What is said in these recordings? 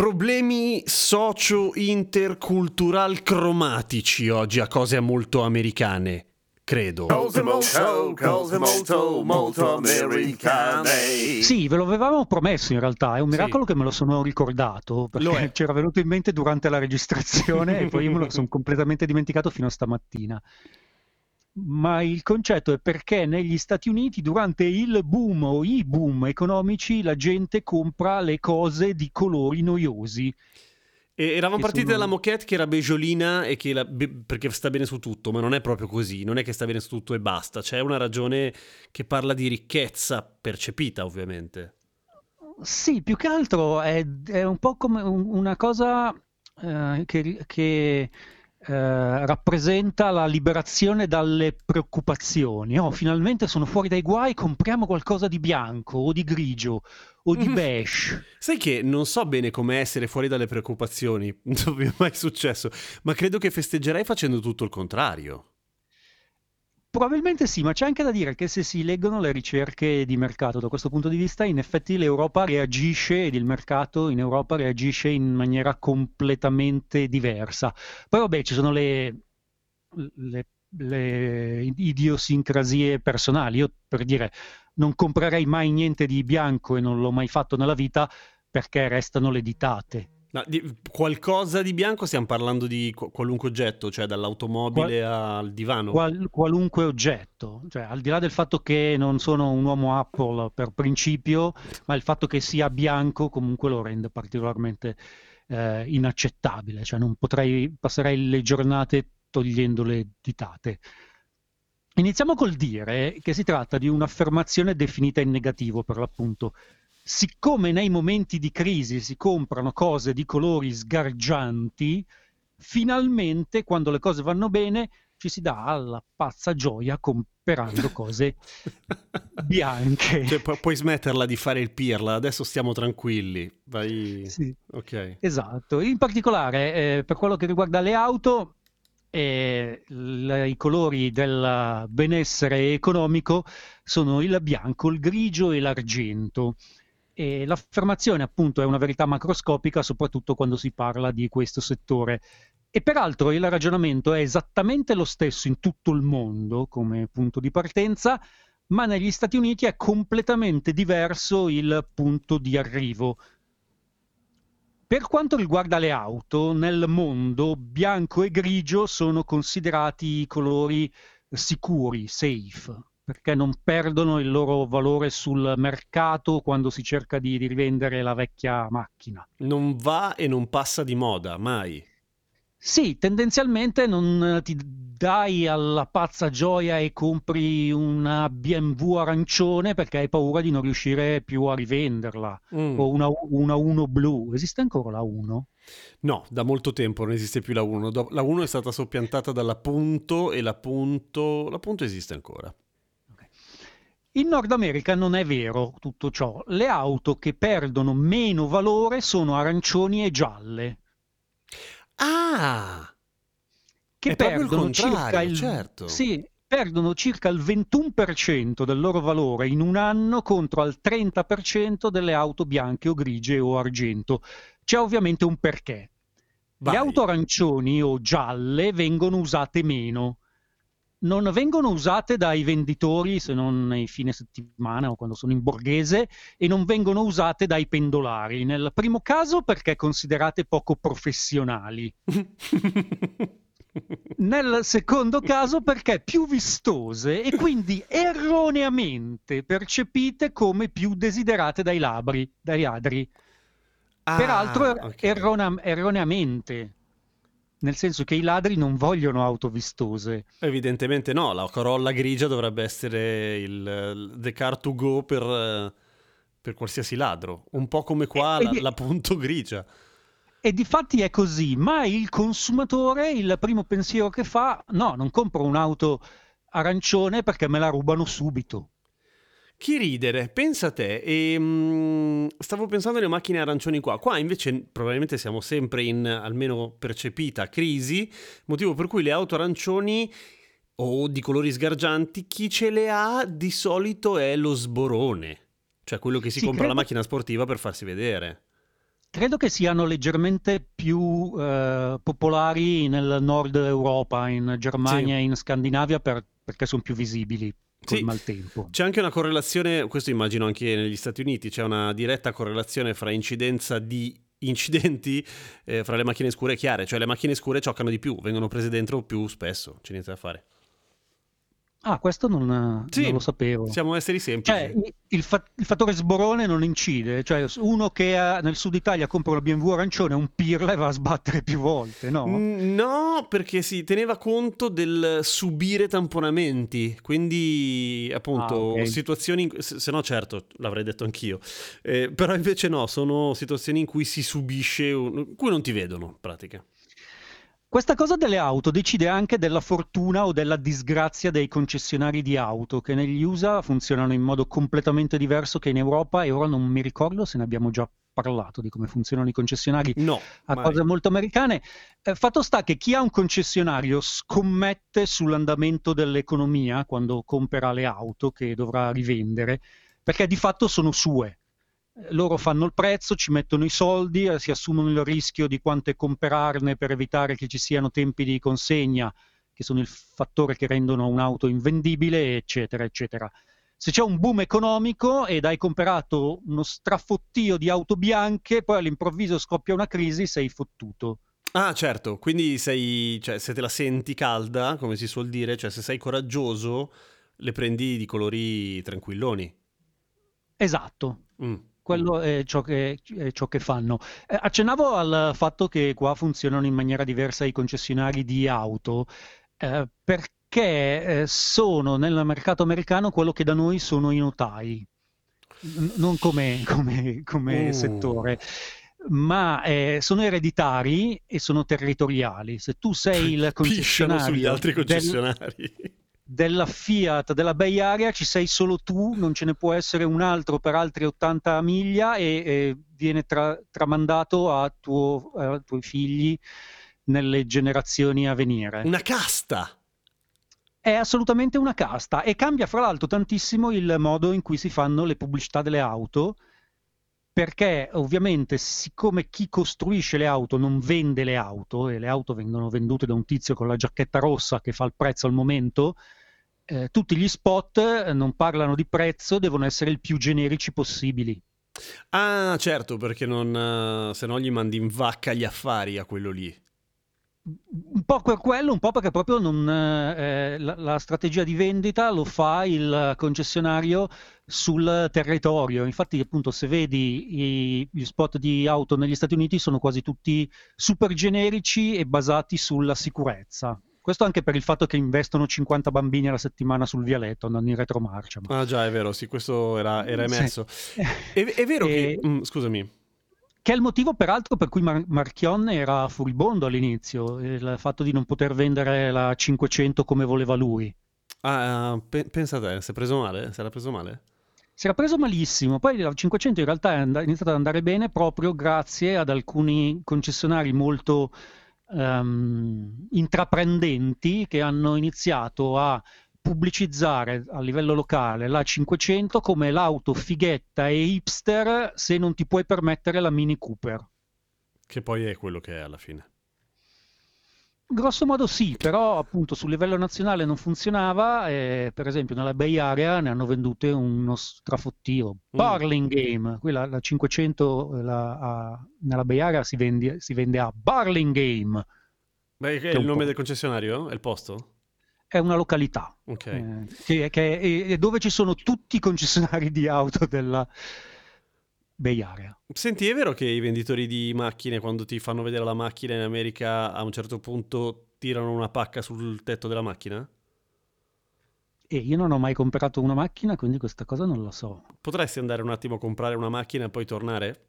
Problemi socio-intercultural cromatici oggi a cose molto americane, credo. Cose molto, cose molto, molto americane. Sì, ve lo avevamo promesso in realtà, è un Sì. miracolo che me lo sono ricordato, perché c'era venuto in mente durante la registrazione e poi io me lo sono completamente dimenticato fino a stamattina. Ma il concetto è perché negli Stati Uniti durante il boom o i boom economici la gente compra le cose di colori noiosi. E eravamo partiti sono- dalla moquette che era beggiolina e che la- perché sta bene su tutto, ma non è proprio così, non è che sta bene su tutto e basta, c'è una ragione che parla di ricchezza percepita, ovviamente. Sì, più che altro è, è un po' come un- una cosa eh, che, che, eh, rappresenta la liberazione dalle preoccupazioni. Oh, finalmente sono fuori dai guai, compriamo qualcosa di bianco o di grigio o di beige. Sai che non so bene come essere fuori dalle preoccupazioni, non mi è mai successo, ma credo che festeggerei facendo tutto il contrario. Probabilmente sì, ma c'è anche da dire che se si leggono le ricerche di mercato da questo punto di vista, in effetti l'Europa reagisce ed il mercato in Europa reagisce in maniera completamente diversa. Poi vabbè, ci sono le, le- le idiosincrasie personali. Io per dire, non comprerei mai niente di bianco e non l'ho mai fatto nella vita perché restano le ditate. Ma di- qualcosa di bianco stiamo parlando di qu- qualunque oggetto, cioè dall'automobile al divano. Qual- qualunque oggetto, cioè al di là del fatto che non sono un uomo Apple per principio, ma il fatto che sia bianco comunque lo rende particolarmente eh, inaccettabile, cioè non potrei, passerei le giornate togliendo le ditate. Iniziamo col dire che si tratta di un'affermazione definita in negativo per l'appunto. Siccome nei momenti di crisi si comprano cose di colori sgargianti, finalmente quando le cose vanno bene ci si dà alla pazza gioia comprando cose bianche. Cioè, pu- puoi smetterla di fare il pirla, adesso stiamo tranquilli. Vai. Sì. Ok. Esatto, in particolare eh, per quello che riguarda le auto, eh, l- i colori del benessere economico sono il bianco, il grigio e l'argento. E l'affermazione appunto è una verità macroscopica, soprattutto quando si parla di questo settore. E peraltro il ragionamento è esattamente lo stesso in tutto il mondo come punto di partenza, ma negli Stati Uniti è completamente diverso il punto di arrivo. Per quanto riguarda le auto, nel mondo bianco e grigio sono considerati i colori sicuri, safe, perché non perdono il loro valore sul mercato quando si cerca di rivendere la vecchia macchina. Non va e non passa di moda, mai. Sì, tendenzialmente non ti dai alla pazza gioia e compri una BMW arancione perché hai paura di non riuscire più a rivenderla. Mm. O una, una 1 blu. Esiste ancora la 1? No, da molto tempo non esiste più la 1. Do- La 1 è stata soppiantata dalla punto e la punto... La punto esiste ancora. In Nord America non è vero tutto ciò. Le auto che perdono meno valore sono arancioni e gialle, Ah! che proprio il perdono circa il, certo. sì, perdono circa il 21% del loro valore in un anno contro al 30% delle auto bianche o grigie o argento. C'è ovviamente un perché. Vai. Le auto arancioni o gialle vengono usate meno. Non vengono usate dai venditori se non nei fine settimana o quando sono in borghese e non vengono usate dai pendolari. Nel primo caso perché considerate poco professionali. Nel secondo caso perché più vistose e quindi erroneamente percepite come più desiderate dai labri, dai ladri. Ah, Peraltro ok. errona- erroneamente. Nel senso che i ladri non vogliono auto vistose. Evidentemente no, la Corolla grigia dovrebbe essere il, the car to go per, eh, per qualsiasi ladro, un po' come qua E- la, e- la punto grigia. E di fatti è così, ma il consumatore, il primo pensiero che fa, no, non compro un'auto arancione perché me la rubano subito. Chi ridere, pensa a te, e, mm, stavo pensando alle macchine arancioni qua, qua invece probabilmente siamo sempre in, almeno percepita, crisi, motivo per cui le auto arancioni o di colori sgargianti, chi ce le ha di solito è lo sborone, cioè quello che si Sì, compra la credo- macchina sportiva per farsi vedere. Credo che siano leggermente più eh, popolari nel nord Europa, in Germania e in Scandinavia, per- perché sono più visibili Sì. maltempo. C'è anche una correlazione, questo immagino anche negli Stati Uniti, c'è una diretta correlazione fra incidenza di incidenti eh, fra le macchine scure e chiare, cioè le macchine scure cioccano di più, vengono prese dentro più spesso, c'è niente da fare. Ah, questo non, Sì, non lo sapevo. Siamo esseri semplici. Cioè, il, fa- il fattore sborone non incide, cioè uno che ha- nel sud Italia compra una BMW arancione, un pirla e va a sbattere più volte, no? No, perché si teneva conto del subire tamponamenti, quindi appunto Ah, ok. situazioni, in- se se no certo l'avrei detto anch'io, Eh, però invece no, sono situazioni in cui si subisce, un- in cui non ti vedono in pratica. Questa cosa delle auto decide anche della fortuna o della disgrazia dei concessionari di auto, che negli USA funzionano in modo completamente diverso che in Europa e ora non mi ricordo se ne abbiamo già parlato di come funzionano i concessionari No, a mai. cose molto americane. Eh, fatto sta che chi ha un concessionario scommette sull'andamento dell'economia quando compra le auto che dovrà rivendere, perché di fatto sono sue. Loro fanno il prezzo, ci mettono i soldi, eh, si assumono il rischio di quante comprarne per evitare che ci siano tempi di consegna, che sono il fattore che rendono un'auto invendibile, eccetera, eccetera. Se c'è un boom economico ed hai comprato uno strafottio di auto bianche, poi all'improvviso scoppia una crisi, sei fottuto. Ah, certo, quindi sei, cioè, se te la senti calda, come si suol dire, cioè se sei coraggioso, le prendi di colori tranquilloni. Esatto, Mm. Quello è ciò che, è ciò che fanno. Eh, accennavo al fatto che qua funzionano in maniera diversa i concessionari di auto, eh, perché eh, sono nel mercato americano quello che da noi sono i notai, N- non come, come- come Uh. settore. Ma eh, sono ereditari e sono territoriali. Se tu sei il Pisciano sugli concessionario altri del- concessionari. Della Fiat della Bay Area ci sei solo tu, non ce ne può essere un altro per altri 80 miglia e, e viene tra- tramandato a tuo- ai tuoi figli nelle generazioni a venire. Una casta! È assolutamente una casta e cambia fra l'altro tantissimo il modo in cui si fanno le pubblicità delle auto, perché ovviamente siccome chi costruisce le auto non vende le auto e le auto vengono vendute da un tizio con la giacchetta rossa che fa il prezzo al momento, eh, tutti gli spot eh, non parlano di prezzo, devono essere il più generici possibili. Ah, certo, perché non, eh, se no gli mandi in vacca gli affari a quello lì. Un po' per quello, un po' perché proprio non, eh, la, la strategia di vendita lo fa il concessionario sul territorio. Infatti, appunto, se vedi i- gli spot di auto negli Stati Uniti sono quasi tutti super generici e basati sulla sicurezza. Questo anche per il fatto che investono 50 bambini alla settimana sul vialetto, andando in retromarcia. ma- Ah già, è vero, sì, questo era, era Sì. emesso. È, è vero che... E- mm, scusami. Che è il motivo, peraltro, per cui Mar- Marchion era furibondo all'inizio, il fatto di non poter vendere la 500 come voleva lui. Ah, pe- pensa a te, si è preso male? Si era preso male? Si era preso malissimo, poi la 500 in realtà è and- è iniziata ad andare bene proprio grazie ad alcuni concessionari molto ehm, intraprendenti che hanno iniziato a pubblicizzare a livello locale la 500 come l'auto fighetta e hipster se non ti puoi permettere la Mini Cooper. Che poi è quello che è alla fine. Grosso modo sì, però appunto sul livello nazionale non funzionava e per esempio nella Bay Area ne hanno vendute uno strafottio. Barling Game, quella la 500 eh, la- a- nella Bay Area si vende, si vende a Barling Game, Beh, è Che il nome po'. del concessionario? È il posto? è una località Ok. eh, che, che è, è dove ci sono tutti i concessionari di auto della, Bay Area. Senti, è vero che i venditori di macchine, quando ti fanno vedere la macchina in America, a un certo punto tirano una pacca sul tetto della macchina? E io non ho mai comprato una macchina, quindi questa cosa non la so. Potresti andare un attimo a comprare una macchina e poi tornare?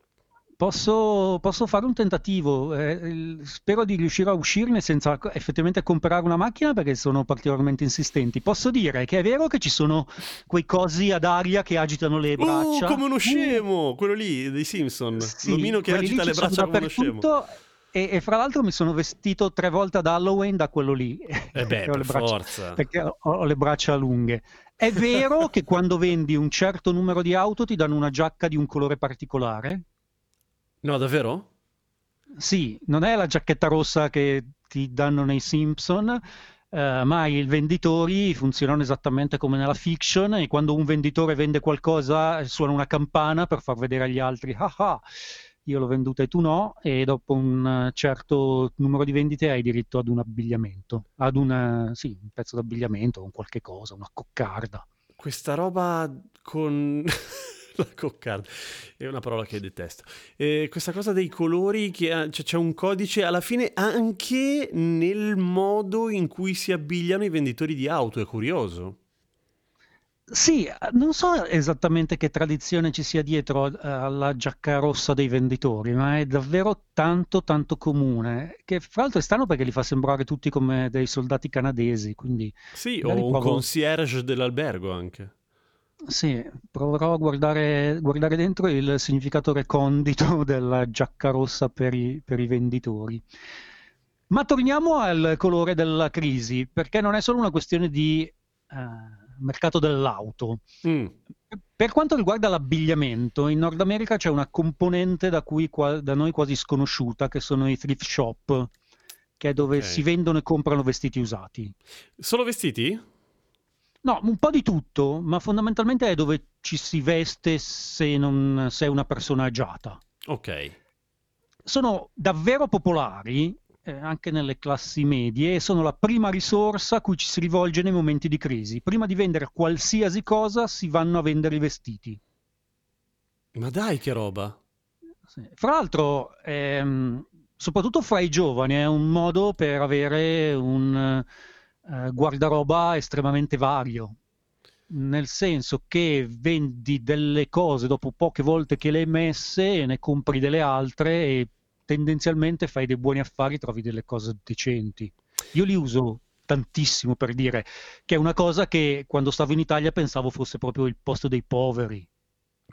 Posso, posso fare un tentativo, eh, spero di riuscire a uscirne senza effettivamente comprare una macchina perché sono particolarmente insistenti. Posso dire che è vero che ci sono quei cosi ad aria che agitano le Uh, braccia. come uno Uh, scemo! Quello lì dei Simpson. sì, L'omino che agita le braccia come uno scemo. e, e fra l'altro mi sono vestito tre volte ad Halloween da quello lì. Eh beh, per braccia- forza. perché ho, ho le braccia lunghe. È vero che quando vendi un certo numero di auto ti danno una giacca di un colore particolare? No, davvero? Sì, non è la giacchetta rossa che ti danno nei Simpson, eh, ma i venditori funzionano esattamente come nella fiction e quando un venditore vende qualcosa eh, suona una campana per far vedere agli altri, ah ah, io l'ho venduta e tu no, e dopo un eh, certo numero di vendite hai diritto ad un abbigliamento, ad una, sì, un pezzo d'abbigliamento, un qualche cosa, una coccarda. Questa roba con la coccarda è una parola che detesto. E questa cosa dei colori, che ha- cioè, c'è un codice alla fine anche nel modo in cui si abbigliano i venditori di auto, è curioso. Sì, non so esattamente che tradizione ci sia dietro eh, alla giacca rossa dei venditori, ma è davvero tanto tanto comune, che fra l'altro è strano perché li fa sembrare tutti come dei soldati canadesi, quindi Sì, o un provo- concierge dell'albergo anche. Sì, proverò a guardare, guardare dentro il significato recondito della giacca rossa per i, per i venditori. Ma torniamo al colore della crisi, perché non è solo una questione di eh, mercato dell'auto. Mm, Per quanto riguarda l'abbigliamento, in Nord America c'è una componente da, cui da noi quasi sconosciuta, che sono i thrift shop, che è dove Ok. si vendono e comprano vestiti usati. Solo vestiti? No, un po' di tutto, ma fondamentalmente è dove ci si veste se non sei una persona agiata. Ok. Sono davvero popolari eh, anche nelle classi medie e sono la prima risorsa a cui ci si rivolge nei momenti di crisi. Prima di vendere qualsiasi cosa si vanno a vendere i vestiti. Ma dai, che roba. Sì. Fra l'altro, ehm, soprattutto fra i giovani, è un modo per avere un eh, guardaroba estremamente vario, nel senso che vendi delle cose dopo poche volte che le hai messe e ne compri delle altre e tendenzialmente fai dei buoni affari, trovi delle cose decenti. Io li uso tantissimo per dire che è una cosa che quando stavo in Italia pensavo fosse proprio il posto dei poveri.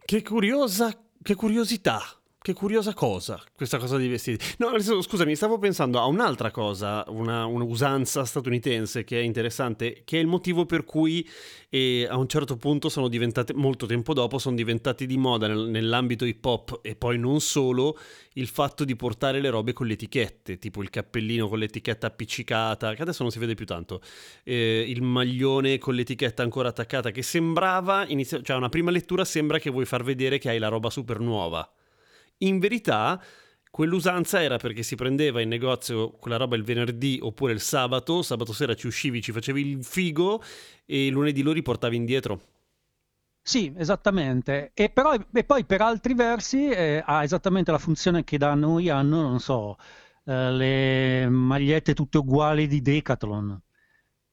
Che curiosa, che curiosità, che curiosa cosa, questa cosa dei vestiti. No, scusami, stavo pensando a un'altra cosa, una, un'usanza statunitense che è interessante, che è il motivo per cui eh, a un certo punto sono diventate, molto tempo dopo, sono diventati di moda nel- nell'ambito hip hop e poi non solo, il fatto di portare le robe con le etichette, tipo il cappellino con l'etichetta appiccicata, che adesso non si vede più tanto, eh, il maglione con l'etichetta ancora attaccata, che sembrava, inizia- cioè una prima lettura sembra che vuoi far vedere che hai la roba super nuova. In verità, quell'usanza era perché si prendeva in negozio quella roba il venerdì oppure il sabato, sabato sera ci uscivi, ci facevi il figo e lunedì lo riportavi indietro. Sì, esattamente. E, però, e poi per altri versi eh, ha esattamente la funzione che da noi hanno, non so, eh, le magliette tutte uguali di Decathlon.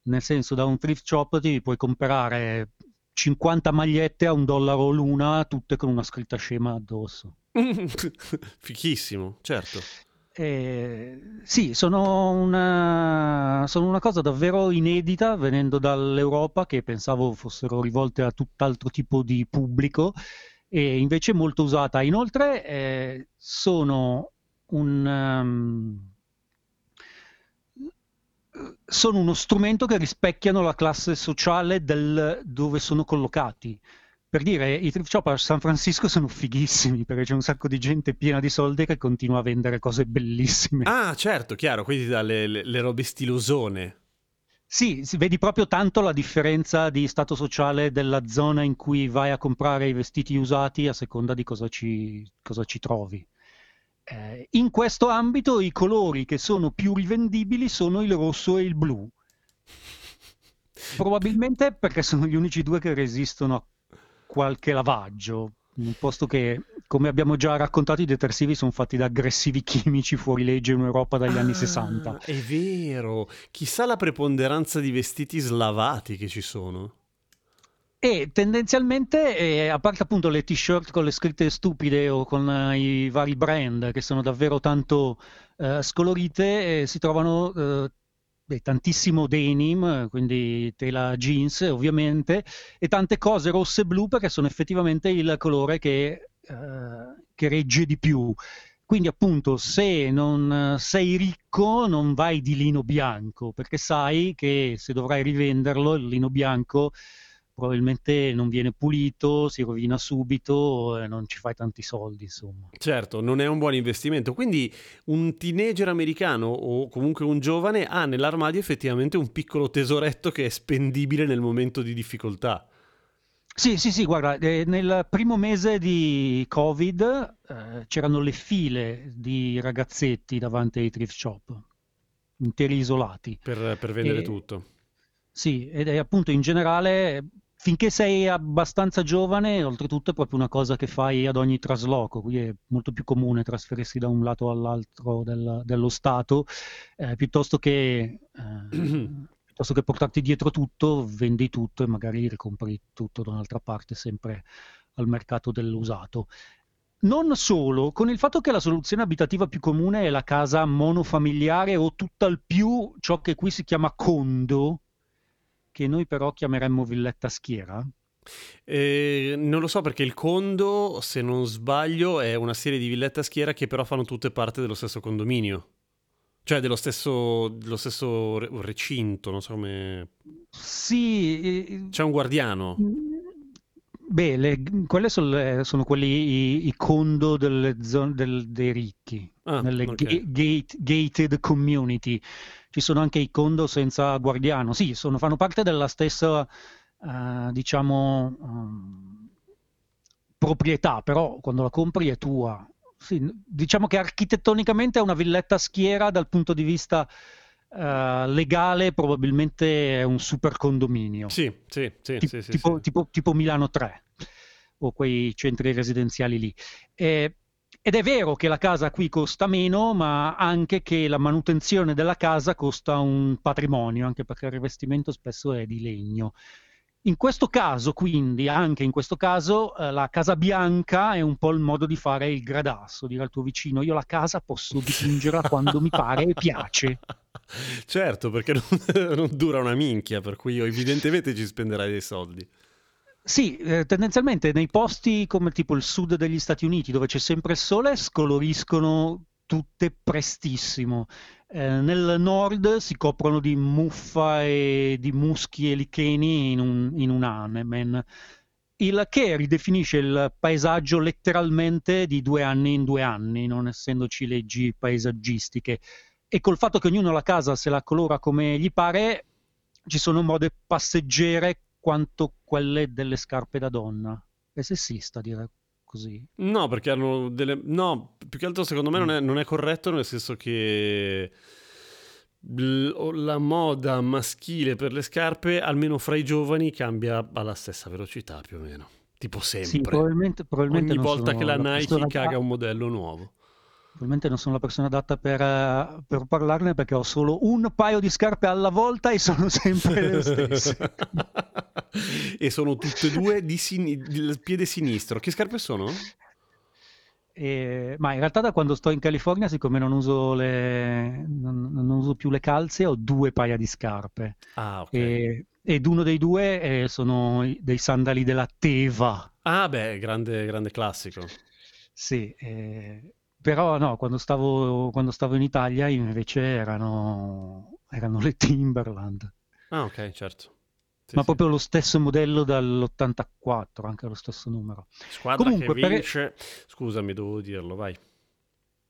Nel senso, da un thrift shop ti puoi comprare 50 magliette a un dollaro l'una, tutte con una scritta scema addosso. Fichissimo, certo. Eh, sì, sono una, sono una cosa davvero inedita venendo dall'Europa che pensavo fossero rivolte a tutt'altro tipo di pubblico e invece molto usata. Inoltre eh, sono un, um, sono uno strumento che rispecchiano la classe sociale del, dove sono collocati. Per dire, i thrift shop a San Francisco sono fighissimi perché c'è un sacco di gente piena di soldi che continua a vendere cose bellissime. Ah, certo, chiaro, quindi dalle le, le robe stilosone. Sì, vedi proprio tanto la differenza di stato sociale della zona in cui vai a comprare i vestiti usati a seconda di cosa ci, cosa ci trovi. Eh, in questo ambito i colori che sono più rivendibili sono il rosso e il blu. Probabilmente perché sono gli unici due che resistono a qualche lavaggio, posto che come abbiamo già raccontato, i detersivi sono fatti da aggressivi chimici fuori legge in Europa dagli anni Ah, 60. È vero. Chissà la preponderanza di vestiti slavati che ci sono. E tendenzialmente, eh, a parte appunto le t-shirt con le scritte stupide o con eh, i vari brand che sono davvero tanto eh, scolorite, eh, si trovano eh, beh, tantissimo denim, quindi tela jeans ovviamente, e tante cose rosse e blu perché sono effettivamente il colore che, eh, che regge di più. Quindi appunto se non sei ricco non vai di lino bianco perché sai che se dovrai rivenderlo il lino bianco probabilmente non viene pulito, si rovina subito e non ci fai tanti soldi insomma. Certo, non è un buon investimento. Quindi un teenager americano o comunque un giovane ha nell'armadio effettivamente un piccolo tesoretto che è spendibile nel momento di difficoltà. Sì, sì, sì, guarda, eh, nel primo mese di Covid eh, c'erano le file di ragazzetti davanti ai thrift shop, interi isolati. Per, per vendere E- tutto. Sì, ed è appunto in generale, finché sei abbastanza giovane, oltretutto è proprio una cosa che fai ad ogni trasloco, quindi è molto più comune trasferirsi da un lato all'altro del- dello Stato, eh, piuttosto che, eh, piuttosto che portarti dietro tutto, vendi tutto e magari ricompri tutto da un'altra parte, sempre al mercato dell'usato. Non solo, con il fatto che la soluzione abitativa più comune è la casa monofamiliare o tutt'al più ciò che qui si chiama condo, che noi però chiameremmo villetta schiera. Eh, non lo so perché il condo, se non sbaglio, è una serie di villette a schiera che però fanno tutte parte dello stesso condominio. Cioè dello stesso, dello stesso re- recinto, non so come... Sì, eh, C'è un guardiano. beh, le- quelle sono, le- sono quelli i, i condo delle zone del- dei ricchi, Ah, nelle ok. ga- gate- gated community. Ci sono anche i condo senza guardiano. Sì, sono- fanno parte della stessa, eh, diciamo, ehm, proprietà, però quando la compri è tua. Sì, diciamo che architettonicamente è una villetta schiera dal punto di vista eh, legale, probabilmente è un super condominio. Sì, sì, sì, Ti- sì, tipo, sì. tipo- tipo Milano 3 o quei centri residenziali lì. Eh, ed è vero che la casa qui costa meno, ma anche che la manutenzione della casa costa un patrimonio, anche perché il rivestimento spesso è di legno. In questo caso, quindi, anche in questo caso, eh, la casa bianca è un po' il modo di fare il gradasso, dire al tuo vicino, io la casa posso dipingerla quando mi pare e piace. Certo, perché non, non dura una minchia, per cui io evidentemente ci spenderai dei soldi. Sì, eh, tendenzialmente nei posti come tipo il sud degli Stati Uniti, dove c'è sempre il sole, scoloriscono tutte prestissimo. Eh, nel nord si coprono di muffa e di muschi e licheni in un, in un amen, il che ridefinisce il paesaggio letteralmente di due anni in due anni, non essendoci leggi paesaggistiche. E col fatto che ognuno la casa se la colora come gli pare, ci sono mode passeggere quanto quelle delle scarpe da donna. È sessista dire così. No, perché hanno delle... No, più che altro secondo me non è, non è corretto, nel senso che la moda maschile per le scarpe, almeno fra i giovani, cambia alla stessa velocità più o meno. Tipo Sì, sempre. probabilmente, probabilmente Ogni volta che la Nike caga un modello nuovo. Probabilmente non sono la persona adatta per, eh, per parlarne perché ho solo un paio di scarpe alla volta e sono sempre le stesse. e sono tutte e due di sin- del piede sinistro. Che scarpe sono? E- ma in realtà da quando sto in California, siccome non uso, le, non, non uso più le calze, ho due paia di scarpe. Ah, ok. E- ed uno dei due eh, sono dei sandali della Teva. Ah, beh, grande, grande classico. Sì, eh, però no, quando stavo, quando stavo in Italia invece erano, erano le Timberland, Ah, ok, certo. Sì, ma sì. proprio lo stesso modello dall'84, anche lo stesso numero. Squadra Comunque, che per- vince. Scusami, dovevo dirlo, vai.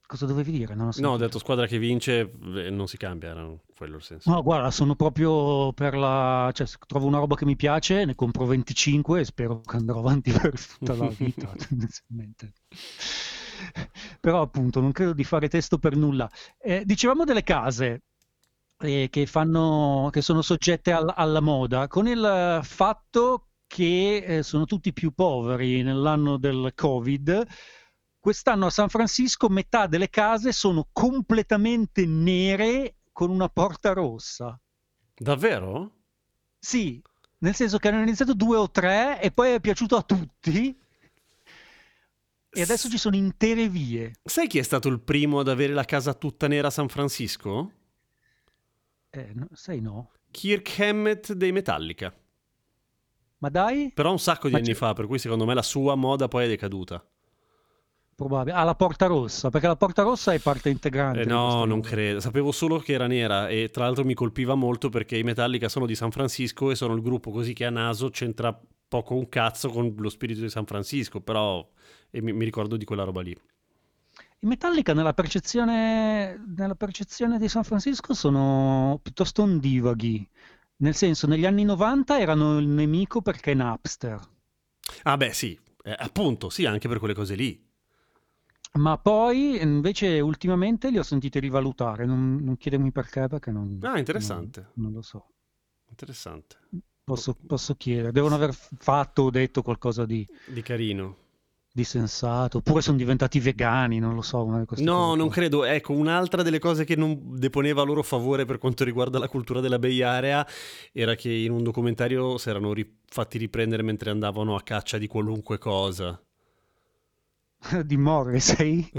Cosa dovevi dire? Ho No, ho detto squadra che vince eh, non si cambia, era quello il senso. No, guarda, sono proprio per la... cioè, trovo una roba che mi piace, ne compro 25 e spero che andrò avanti per tutta la vita, tendenzialmente. Però appunto non credo di fare testo per nulla. Eh, dicevamo delle case eh, che fanno, che sono soggette al- alla moda, con il fatto che eh, sono tutti più poveri nell'anno del Covid, quest'anno a San Francisco metà delle case sono completamente nere con una porta rossa. Davvero? Sì, nel senso che hanno iniziato due o tre e poi è piaciuto a tutti. E adesso ci sono intere vie. Sai chi è stato il primo ad avere la casa tutta nera a San Francisco? Eh, no, sai no. Kirk Hammett dei Metallica. Ma dai? Però un sacco di Ma anni c'è- fa, per cui secondo me la sua moda poi è decaduta. Probabile. Ah, la porta rossa, perché la porta rossa è parte integrante. Eh, no, non roba. credo. Sapevo solo che era nera e tra l'altro mi colpiva molto perché i Metallica sono di San Francisco e sono il gruppo così che a naso c'entra poco un cazzo con lo spirito di San Francisco, però e mi, mi ricordo di quella roba lì. I Metallica nella percezione, nella percezione di San Francisco sono piuttosto ondivaghi. Nel senso, negli anni 90 erano il nemico perché Napster. Ah beh sì, eh, appunto, sì, anche per quelle cose lì. Ma poi invece ultimamente li ho sentiti rivalutare, non, non chiedermi perché perché non, Ah, interessante. non- non lo so. Interessante. Posso, posso chiedere, devono aver fatto o detto qualcosa di, Di carino. di sensato, oppure sono diventati vegani, non lo so. No, cose non credo. Ecco, un'altra delle cose che non deponeva a loro favore per quanto riguarda la cultura della Bay Area era che in un documentario si erano ri- fatti riprendere mentre andavano a caccia di qualunque cosa. di Morrissey.